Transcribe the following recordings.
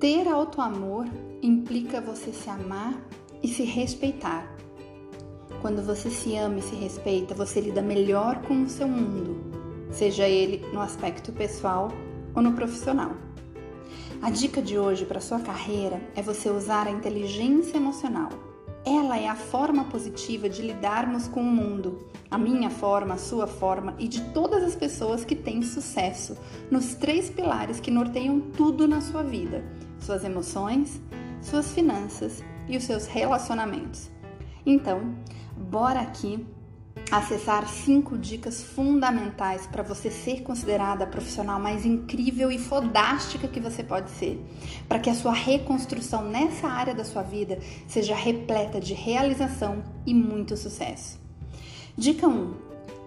Ter auto-amor implica você se amar e se respeitar. Quando você se ama e se respeita, você lida melhor com o seu mundo, seja ele no aspecto pessoal ou no profissional. A dica de hoje para sua carreira é você usar a inteligência emocional. Ela é a forma positiva de lidarmos com o mundo, a minha forma, a sua forma e de todas as pessoas que têm sucesso nos três pilares que norteiam tudo na sua vida: suas emoções, suas finanças e os seus relacionamentos. Então, bora aqui acessar cinco dicas fundamentais para você ser considerada a profissional mais incrível e fodástica que você pode ser, para que a sua reconstrução nessa área da sua vida seja repleta de realização e muito sucesso. Dica 1: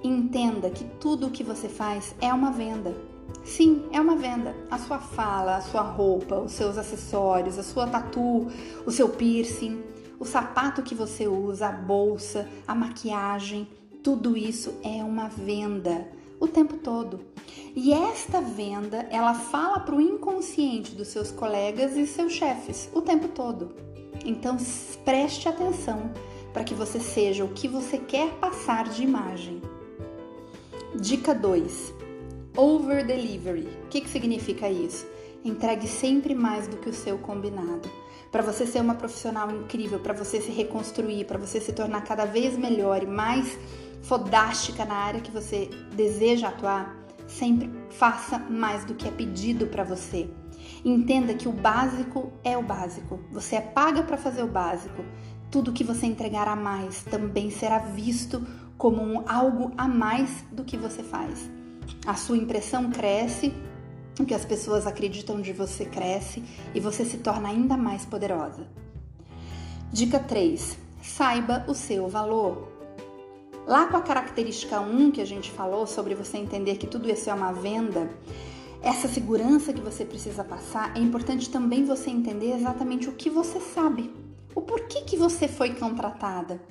entenda que tudo o que você faz é uma venda. Sim, é uma venda. A sua fala, a sua roupa, os seus acessórios, a sua tatu, o seu piercing, o sapato que você usa, a bolsa, a maquiagem, tudo isso é uma venda o tempo todo. E esta venda, ela fala para o inconsciente dos seus colegas e seus chefes o tempo todo. Então preste atenção para que você seja o que você quer passar de imagem. Dica 2: Over delivery. O que, que significa isso? Entregue sempre mais do que o seu combinado. Para você ser uma profissional incrível, para você se reconstruir, para você se tornar cada vez melhor e mais fodástica na área que você deseja atuar, sempre faça mais do que é pedido para você. Entenda que o básico é o básico. Você é paga para fazer o básico. Tudo que você entregar a mais também será visto como um algo a mais do que você faz. A sua impressão cresce o que as pessoas acreditam de você cresce e você se torna ainda mais poderosa. Dica 3. Saiba o seu valor. Lá com a característica 1 que a gente falou sobre você entender que tudo isso é uma venda, essa segurança que você precisa passar, é importante também você entender exatamente o que você sabe. O porquê que você foi contratada.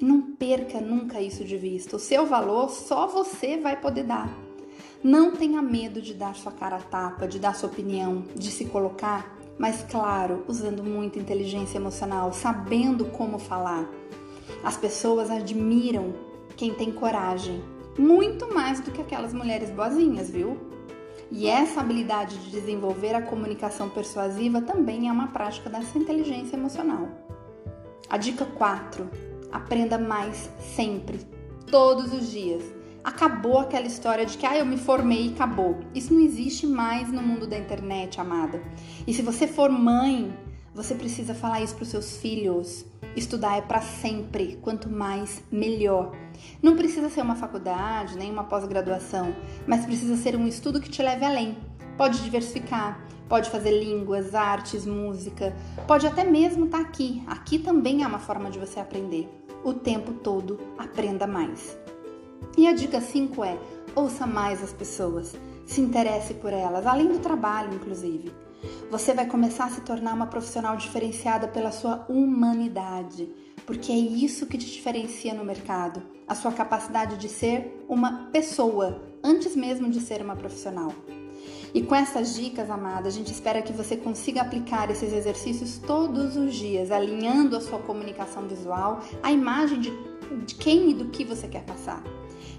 Não perca nunca isso de vista. O seu valor só você vai poder dar. Não tenha medo de dar sua cara a tapa, de dar sua opinião, de se colocar, mas claro, usando muita inteligência emocional, sabendo como falar. As pessoas admiram quem tem coragem, muito mais do que aquelas mulheres boazinhas, viu? E essa habilidade de desenvolver a comunicação persuasiva também é uma prática dessa inteligência emocional. A dica 4: aprenda mais sempre, todos os dias. Acabou aquela história de que ah, eu me formei e acabou. Isso não existe mais no mundo da internet, amada. E se você for mãe, você precisa falar isso para os seus filhos. Estudar é para sempre, quanto mais, melhor. Não precisa ser uma faculdade, nem uma pós-graduação, mas precisa ser um estudo que te leve além. Pode diversificar, pode fazer línguas, artes, música, pode até mesmo estar tá aqui. Aqui também é uma forma de você aprender. O tempo todo, aprenda mais. E a dica 5 é: ouça mais as pessoas, se interesse por elas, além do trabalho, inclusive. Você vai começar a se tornar uma profissional diferenciada pela sua humanidade, porque é isso que te diferencia no mercado, a sua capacidade de ser uma pessoa antes mesmo de ser uma profissional. E com essas dicas, amada, a gente espera que você consiga aplicar esses exercícios todos os dias, alinhando a sua comunicação visual à imagem de, de quem e do que você quer passar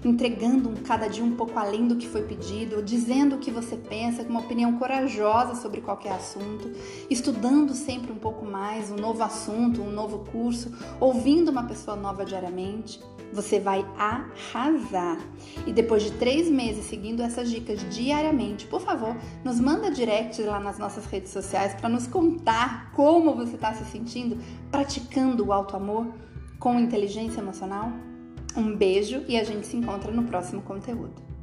entregando um cada dia um pouco além do que foi pedido, dizendo o que você pensa, com uma opinião corajosa sobre qualquer assunto, estudando sempre um pouco mais um novo assunto, um novo curso, ouvindo uma pessoa nova diariamente. Você vai arrasar. E depois de três meses seguindo essas dicas diariamente, por favor, nos manda direct lá nas nossas redes sociais para nos contar como você está se sentindo praticando o alto amor com inteligência emocional. Um beijo e a gente se encontra no próximo conteúdo.